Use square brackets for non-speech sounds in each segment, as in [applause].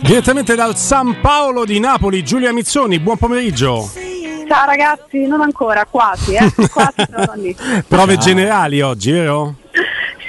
Direttamente dal San Paolo di Napoli, Giulia Mizzoni, buon pomeriggio. Ciao ragazzi, non ancora, quasi, eh? [laughs] quasi sono lì. Prove Ciao. generali oggi, vero?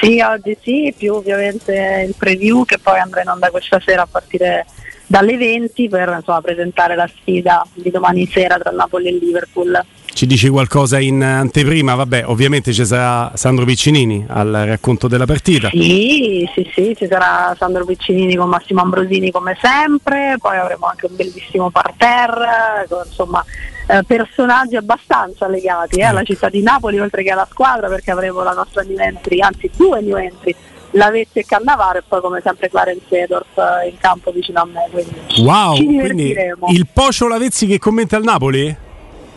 Sì, oggi sì, più ovviamente il preview che poi andrà in onda questa sera a partire dalle 20 per insomma, presentare la sfida di domani sera tra Napoli e Liverpool ci dici qualcosa in anteprima? Vabbè, ovviamente ci sarà Sandro Piccinini al racconto della partita. Sì, sì, sì, ci sarà Sandro Piccinini con Massimo Ambrosini come sempre, poi avremo anche un bellissimo parterre, insomma eh, personaggi abbastanza legati eh, alla ecco. città di Napoli oltre che alla squadra perché avremo la nostra new entry, anzi due new entry Lavezzi e Cannavaro e poi come sempre Clarence Edorf eh, in campo vicino a me. Quindi wow, quindi il Pocio Lavezzi che commenta il Napoli?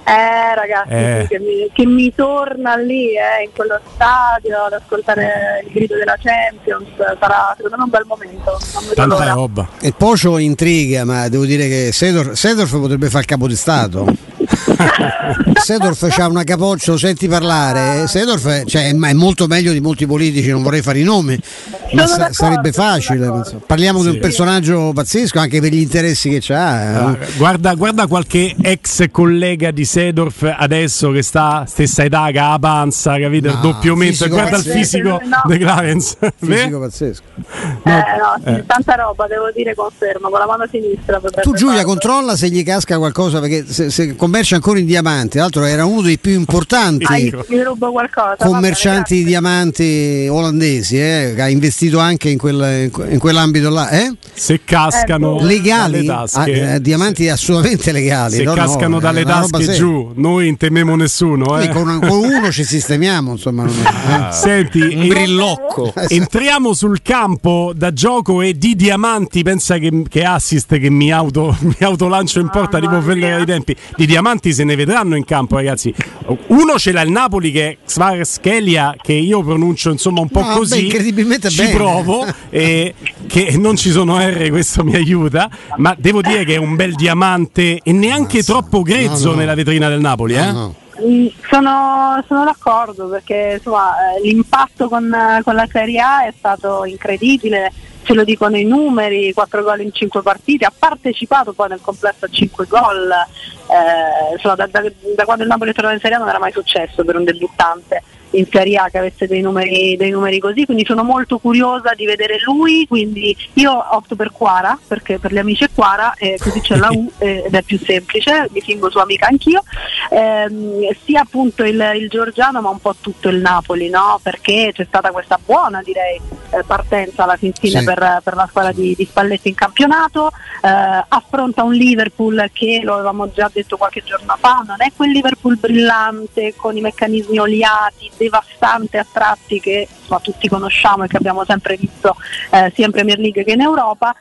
Eh ragazzi, eh. Che, mi, che, mi, torna lì eh, in quello stadio ad ascoltare il grido della Champions, sarà secondo me un bel momento. Tanta roba. Il Pocio intriga, ma devo dire che Sedorf, Sedorf potrebbe fare il capo di Stato. [laughs] Sedorf ha una capoccia, lo senti parlare. Sedorf cioè, è molto meglio di molti politici, non vorrei fare i nomi, ma sa- sarebbe facile. Parliamo sì. di un personaggio pazzesco anche per gli interessi che ha. Uh, guarda, guarda, qualche ex collega di Sedorf adesso che sta stessa età, che ha la panza, capito? No, il doppio mento. Guarda pazzesco. il fisico no. di Clarence. [laughs] Fisico pazzesco. No, eh, no, eh. tanta roba, devo dire, confermo, con la mano sinistra. Tu Giulia farlo. controlla se gli casca qualcosa perché se, se commercia ancora in diamanti, tra l'altro era uno dei più importanti qualcosa, commercianti di diamanti olandesi, eh, che ha investito anche in, quel, in quell'ambito là. Eh? Se cascano eh, legali, ah, eh, diamanti se, assolutamente legali. Se no, cascano no, dalle tasche giù, noi non temiamo nessuno. Eh. Con, con, uno ci sistemiamo, insomma. È, eh. Senti, un brillocco. [laughs] Entriamo sul campo da gioco e di diamanti, pensa che, che assist che mi, auto, [laughs] mi autolancio in porta, tipo Vellera ai tempi. Di diamanti se ne vedranno in campo, ragazzi. Uno ce l'ha il Napoli che è Svarschelia, che io pronuncio insomma un po' no, così. Beh, incredibilmente ci bene. provo, e che non ci sono R, questo mi aiuta. Ma devo dire che è un bel diamante e neanche Mazza. troppo grezzo no, no. nella vetrina del Napoli, eh? Mm, sono, sono, d'accordo perché insomma, eh, l'impatto con, con, la Serie A è stato incredibile, ce lo dicono i numeri, 4 gol in 5 partite, ha partecipato poi nel complesso a 5 gol, eh, insomma, da, da, da, quando il Napoli è tornato in Serie A non era mai successo per un debuttante in Serie A che avesse dei numeri, dei numeri, così, quindi sono molto curiosa di vedere lui, quindi io opto per Quara, perché per gli amici è Quara, eh, così c'è la U [laughs] ed è più semplice, mi fingo sua amica anch'io, eh, sia appunto il, il, Giorgiano ma un po' tutto il Napoli, no? perché c'è stata questa buona direi eh, partenza alla fin fine sì. per, per, la squadra di, di, Spalletti in campionato, eh, affronta un Liverpool che lo avevamo già detto qualche giorno fa, non è quel Liverpool brillante con i meccanismi oliati, devastante a tratti che insomma, tutti conosciamo e che abbiamo sempre visto eh, sia in Premier League che in Europa,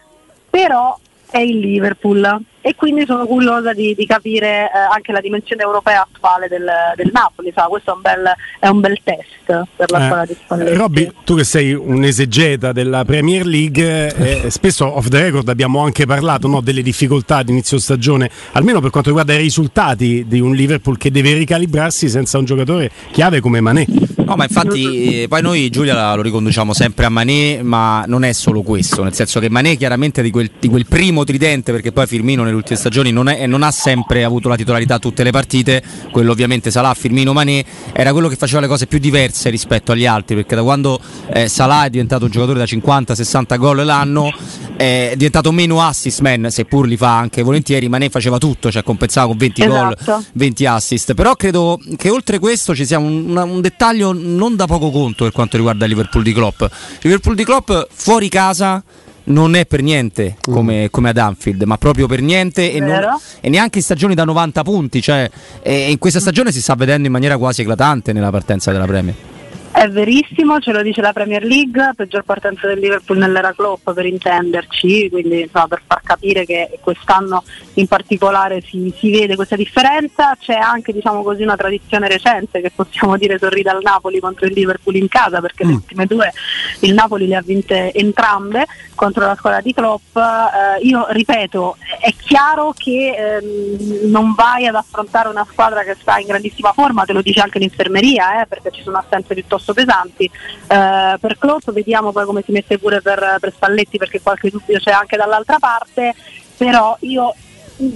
però è il Liverpool e quindi sono curiosa di, di capire eh, anche la dimensione europea attuale del, del Napoli, sa, questo è un, bel, è un, bel, test per la eh, squadra di Spalletti. Robby, tu che sei un esegeta della Premier League, eh, [laughs] spesso off the record abbiamo anche parlato no, delle difficoltà di inizio stagione, almeno per quanto riguarda i risultati di un Liverpool che deve ricalibrarsi senza un giocatore chiave come Manè. No, ma infatti eh, poi noi Giulia lo riconduciamo sempre a Manè, ma non è solo questo, nel senso che Manè chiaramente di quel, di quel primo tridente, perché poi Firmino nel ultime stagioni non, è, non, ha sempre avuto la titolarità a tutte le partite, quello ovviamente Salah, Firmino, Manè, era quello che faceva le cose più diverse rispetto agli altri, perché da quando eh, Salah è diventato un giocatore da 50-60 gol l'anno, è diventato meno assist man, seppur li fa anche volentieri, Manè faceva tutto, cioè compensava con 20 esatto. gol, 20 assist, però credo che oltre questo ci sia un, un, dettaglio non da poco conto per quanto riguarda il Liverpool di Klopp. Il Liverpool di Klopp fuori casa non è per niente come, mm. come ad Anfield, ma proprio per niente e, non, e, neanche in stagioni da 90 punti, cioè, in questa stagione si sta vedendo in maniera quasi eclatante nella partenza della Premier. È verissimo, ce lo dice la Premier League, peggior partenza del Liverpool nell'era Klopp per intenderci, quindi insomma, per far capire che quest'anno in particolare si, si, vede questa differenza. C'è anche diciamo così, una tradizione recente che possiamo dire sorride al Napoli contro il Liverpool in casa, perché mm. le ultime due il Napoli le ha vinte entrambe contro la squadra di Klopp. Eh, io ripeto, è chiaro che ehm, non vai ad affrontare una squadra che sta in grandissima forma, te lo dice anche l'infermeria, eh, perché ci sono assenze piuttosto pesanti. Eh, per Klopp vediamo poi come si mette pure per, per Spalletti perché qualche dubbio c'è anche dall'altra parte, però io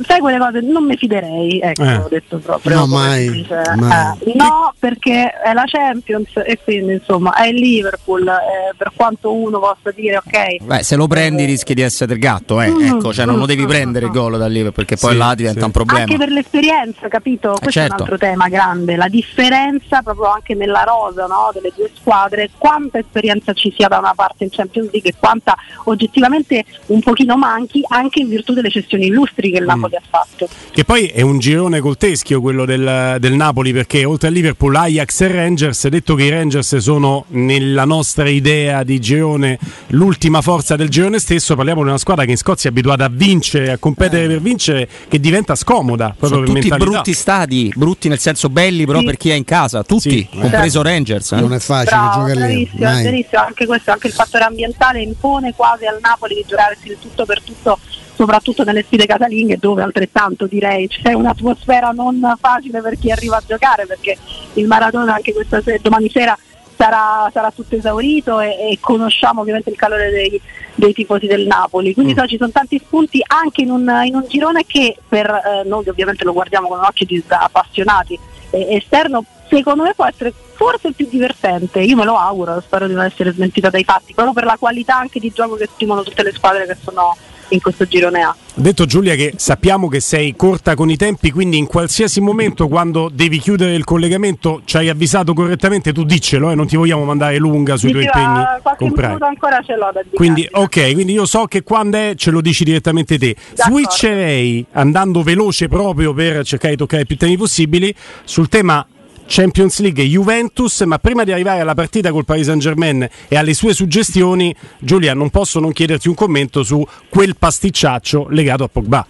sai quelle cose non mi fiderei ecco Eh. ho detto proprio No, mai, mai. Eh, no perché è la Champions e quindi insomma è il Liverpool eh, per quanto uno possa dire ok Beh, se lo prendi rischi di essere del gatto, eh. Mm, ecco, cioè non lo devi mm, prendere il gol dal Liverpool perché poi Sì, là diventa sì. un problema. anche per l'esperienza, capito? Questo è certo. un altro tema grande, la differenza proprio anche nella rosa no, delle due squadre, quanta esperienza ci sia da una parte in Champions League e quanta oggettivamente un pochino manchi anche in virtù delle cessioni illustri che il Napoli ha fatto. Che poi è un girone col teschio quello del, del Napoli perché oltre a Liverpool, Ajax e Rangers, detto che i Rangers sono nella nostra idea di girone l'ultima forza del girone stesso, parliamo di una squadra che in Scozia è abituata a vincere, a competere per vincere, che diventa scomoda proprio Sono per tutti mentalità. brutti stadi, brutti nel senso belli però Sì. per chi è in casa, tutti, Sì. compreso Rangers. eh. Non è facile Bravo, giocare lì. bravissimo, mai. verissimo, anche questo, anche il fattore ambientale impone quasi al Napoli di giocarsi il tutto per tutto, soprattutto nelle sfide casalinghe dove altrettanto direi c'è un'atmosfera non facile per chi arriva a giocare perché il Maradona anche questa se- domani sera sarà, sarà tutto esaurito e, e conosciamo ovviamente il calore dei, dei tifosi del Napoli. Quindi so, ci sono tanti spunti anche in un, in un girone che per eh, noi ovviamente lo guardiamo con occhi di appassionati eh, esterno secondo me può essere forse il più divertente, io me lo auguro, spero di non essere smentita dai fatti, proprio per la qualità anche di gioco che esprimono tutte le squadre che sono in questo girone A. Ha detto Giulia che sappiamo che sei corta con i tempi, quindi in qualsiasi momento quando devi chiudere il collegamento ci hai avvisato correttamente, tu diccelo, eh, non ti vogliamo mandare lunga sui tuoi Diceva, impegni qualche comprati. minuto ancora ce l'ho da dire. Quindi, ok, quindi io so che quando è ce lo dici direttamente te. D'accordo. Switcherei andando veloce proprio per cercare di toccare più temi possibili sul tema Champions League e Juventus, ma prima di arrivare alla partita col Paris Saint Germain e alle sue suggestioni, Giulia, non posso non chiederti un commento su quel pasticciaccio legato a Pogba.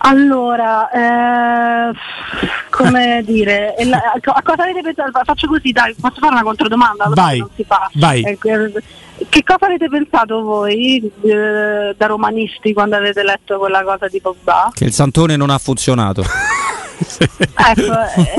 Allora, eh, come dire, la- a cosa avete pensato? Faccio così, dai, posso fare una controdomanda? Vai, che non si fa. vai. Eh, che cosa avete pensato voi eh, da romanisti quando avete letto quella cosa di Pogba? Che il Santone non ha funzionato. [laughs] Ecco,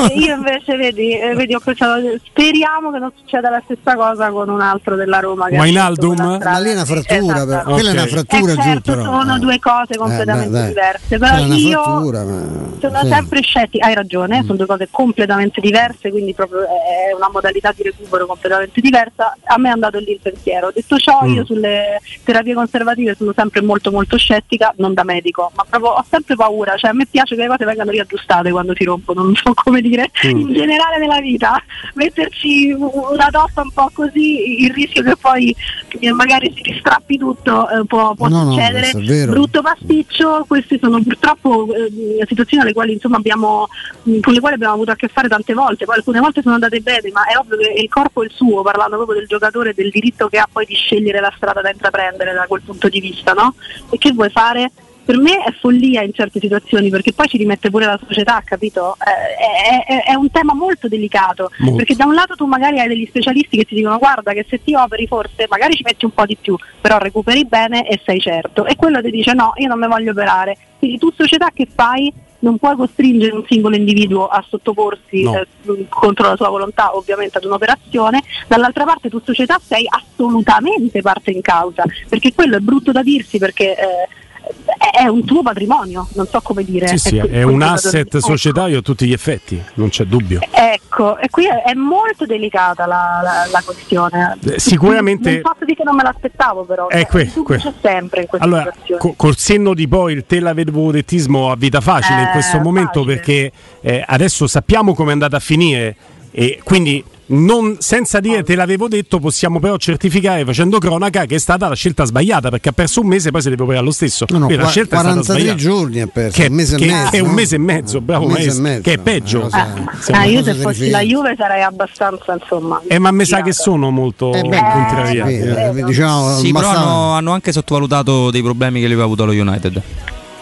eh, io invece vedi, eh, vedi, ho pensato, speriamo che non succeda la stessa cosa con un altro della Roma. Che ha Wijnaldum? scelto quella strada. Ma lì è una frattura. Esatto. quella è una frattura Eh, giù, certo, però. sono Eh. due cose Eh, completamente dai, dai. diverse, però io frattura, ma- sono sì. sempre scettica, hai ragione, sono due cose completamente diverse, quindi proprio è una modalità di recupero completamente diversa. A me è andato lì il pensiero. Detto ciò, Mm. io sulle terapie conservative sono sempre molto molto scettica, non da medico, ma proprio ho sempre paura, cioè a me piace che le cose vengano riaggiustate quando si rompono, non so [laughs] come dire, Mm. in generale nella vita, metterci una toppa un po' così, il rischio che poi eh, magari si ristrappi tutto eh, può, può No, no, succedere. vero. Brutto pasticcio, queste sono purtroppo eh, situazioni alle quali insomma abbiamo, mh, con le quali abbiamo avuto a che fare tante volte, poi alcune volte sono andate bene, ma è ovvio che il corpo è il suo, parlando proprio del giocatore, del diritto che ha poi di scegliere la strada da intraprendere da quel punto di vista, no? E che vuoi fare? Per me è follia in certe situazioni perché poi ci rimette pure la società, capito? Eh, è, è- è un tema molto delicato Molto. perché da un lato tu magari hai degli specialisti che ti dicono guarda che se ti operi forse magari ci metti un po' di più, però recuperi bene e sei certo. E quello ti dice no, io non mi voglio operare. Quindi tu società che fai? Non puoi costringere un singolo individuo a sottoporsi No. eh, contro la sua volontà ovviamente ad un'operazione, dall'altra parte tu società sei assolutamente parte in causa, perché quello è brutto da dirsi perché eh, è un tuo patrimonio, non so come dire. Sì, sì, è un asset ecco. societario a tutti gli effetti, non c'è dubbio. Ecco, e qui è, è molto delicata la, la- la questione. Eh, sicuramente- Non posso dire che non me l'aspettavo, però. Eh, Cioè, que- il que- c'è sempre in queste Allora, co- col senno di poi il te l'avevo a vita facile in Eh, questo momento facile. perché eh, adesso sappiamo come è andata a finire e quindi non- senza dire te l'avevo detto possiamo però certificare facendo cronaca che è stata la scelta sbagliata perché ha perso un mese poi si deve operare lo stesso No, no, Quindi la qua- scelta è stata 43 sbagliata giorni ha perso, che, un mese e che- mezzo. che è un mese e mezzo bravo Un mese e maestro, mezzo, che è peggio Eh, eh, io cosa se si fossi la Juve sarei abbastanza, insomma. eh, ma mi sa che sono molto Eh, beh, contrariati sì, eh. eh, diciamo, Sì, però hanno, hanno anche sottovalutato dei problemi che lui aveva avuto allo United.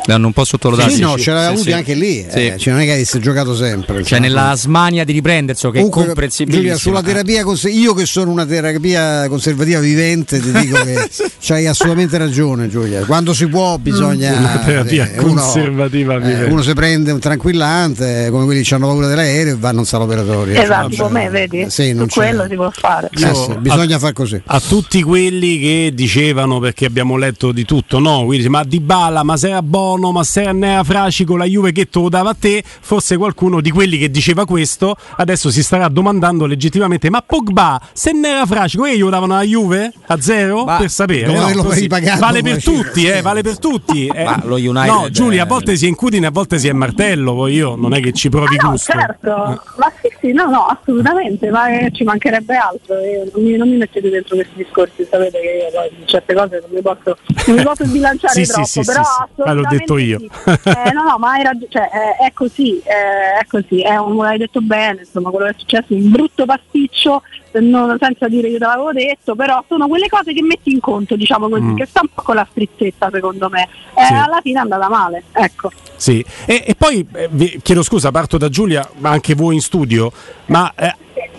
L'hanno un po' sottovalutato. Sì, no, ce l'aveva avuti anche lì. Sì. Eh, cioè non è che avesse giocato sempre. Cioè, nella smania di riprenderselo, che Comunque, è comprensibilissimo. Giulia, sulla terapia cons- io che sono una terapia conservativa vivente, ti dico che [laughs] c'hai assolutamente ragione, Giulia. Quando si può bisogna. Una terapia eh, uno- conservativa eh, vivente. uno si prende un tranquillante, come quelli che hanno paura dell'aereo e vanno in sala operatoria. Esatto, Cioè, come vedi? Sì, non quello si può fare. Eh sì, bisogna far così. a tutti quelli che dicevano perché abbiamo letto di tutto no quindi ma Di Bala ma se era Bono ma se era Nea Fracico la Juve che te lo dava a te forse qualcuno di quelli che diceva questo adesso si starà domandando legittimamente ma Pogba se ne era Fracico e glielo davano alla Juve a zero Ma per sapere no? Così. ripagato vale per tutti eh, vale per tutti eh. Ma lo United no Giulia a volte si è incudine a volte si è martello poi io non è che ci provi Ah, no, gusto certo, Eh. ma sì, no, no, assolutamente, ma eh, ci mancherebbe altro. Io non, mi, non mi mettete dentro questi discorsi, sapete che io poi certe cose non mi posso, non mi posso sbilanciare Sì, troppo, sì, però sì, l'ho detto io. Eh, no, no, ma hai ragione, cioè, eh, è così, eh, è così, è un, l'hai detto bene, insomma, quello che è successo un brutto pasticcio, eh, non- senza dire che te l'avevo detto, però sono quelle cose che metti in conto, diciamo così, Mm. che sta un po' con la strizzetta secondo me. Eh, Sì. Alla fine è andata male, ecco. Sì, e, e poi eh, vi- chiedo scusa, parto da Giulia, ma anche voi in studio, ma eh,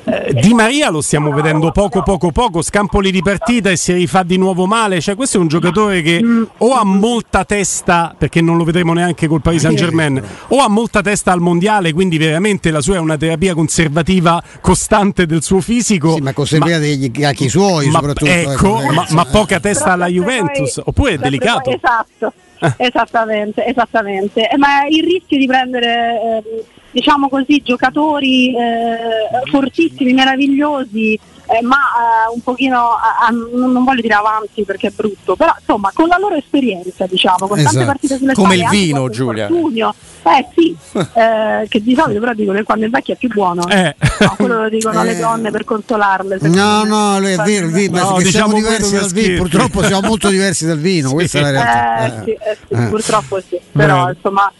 eh, Di Maria lo stiamo vedendo poco poco poco, scampoli di partita e si rifà di nuovo male, cioè questo è un giocatore che o ha molta testa, perché non lo vedremo neanche col Paris Saint Germain, o ha molta testa al mondiale, quindi veramente la sua è una terapia conservativa costante del suo fisico. Sì, ma conservate degli cacchi suoi, ma- soprattutto. ecco, eh, ma, ma poca testa alla Juventus, poi- oppure è delicato. esatto, [laughs] esattamente, esattamente. Eh, Ma il rischio di prendere, ehm, diciamo così, giocatori eh, fortissimi, meravigliosi, eh, ma eh, un pochino, a- a- non voglio dire avanti perché è brutto, però insomma con la loro esperienza, diciamo, con tante Esatto. partite sulle Come spalle, il vino, Giulia. Eh sì, [laughs] eh, che di solito però dicono che quando il vecchio è più buono. Eh. No, quello lo dicono le Eh. donne per consolarle. secondo No, no, lui è vero, il vino, No, diciamo siamo diversi dal per vino. Purtroppo siamo molto diversi dal vino, questa è la realtà. Eh, sì, eh, sì, Eh. purtroppo sì. Però Bene. insomma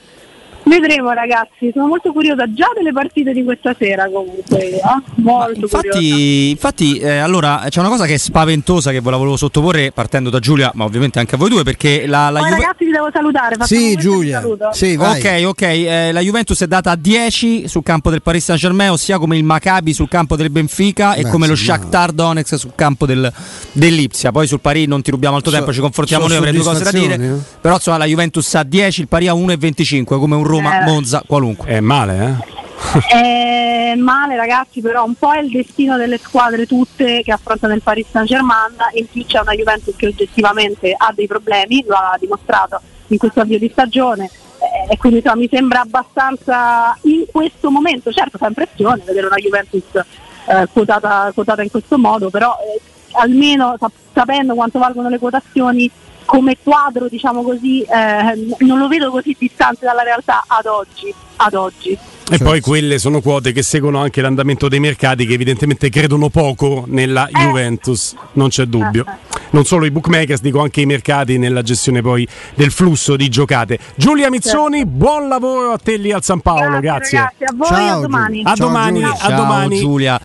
vedremo ragazzi, sono molto curiosa già delle partite di questa sera comunque. eh? Molto curiosa. Infatti, infatti eh, allora c'è una cosa che è spaventosa che ve la volevo sottoporre partendo da Giulia, ma ovviamente anche a voi due, perché la, la Poi Juve- ragazzi vi devo salutare. Sì, e Giulia. Sì, vai. Ok, ok, eh, la Juventus è data a 10 sul campo del Paris Saint Germain, ossia come il Maccabi sul campo del Benfica e Beh, come lo insomma. Shakhtar Donetsk sul campo del, dell'Ipsia. Poi sul Paris non ti rubiamo altro So- tempo, ci confrontiamo sono noi, avrei due cose da dire. eh? Però insomma la Juventus a 10, il Paris a 1,25 come un Eh. Roma-Monza qualunque. È male, eh? [laughs] È male ragazzi, però un po' è il destino delle squadre tutte che affrontano il Paris Saint Germain, in più c'è una Juventus che oggettivamente ha dei problemi, lo ha dimostrato in questo avvio di stagione eh, e quindi insomma, mi sembra abbastanza in questo momento, certo fa impressione vedere una Juventus eh, quotata, quotata in questo modo, però eh, almeno sap- sapendo quanto valgono le quotazioni come quadro diciamo così eh, non lo vedo così distante dalla realtà ad oggi, ad oggi. E poi quelle sono quote che seguono anche l'andamento dei mercati che evidentemente credono poco nella Eh. Juventus, non c'è dubbio. Non solo i bookmakers, dico anche i mercati nella gestione poi del flusso di giocate. Giulia Mizzoni, buon lavoro a te lì al San Paolo, grazie. ragazzi, a voi Ciao, a domani. A Ciao, domani, Giulia. a Ciao domani. Giulia.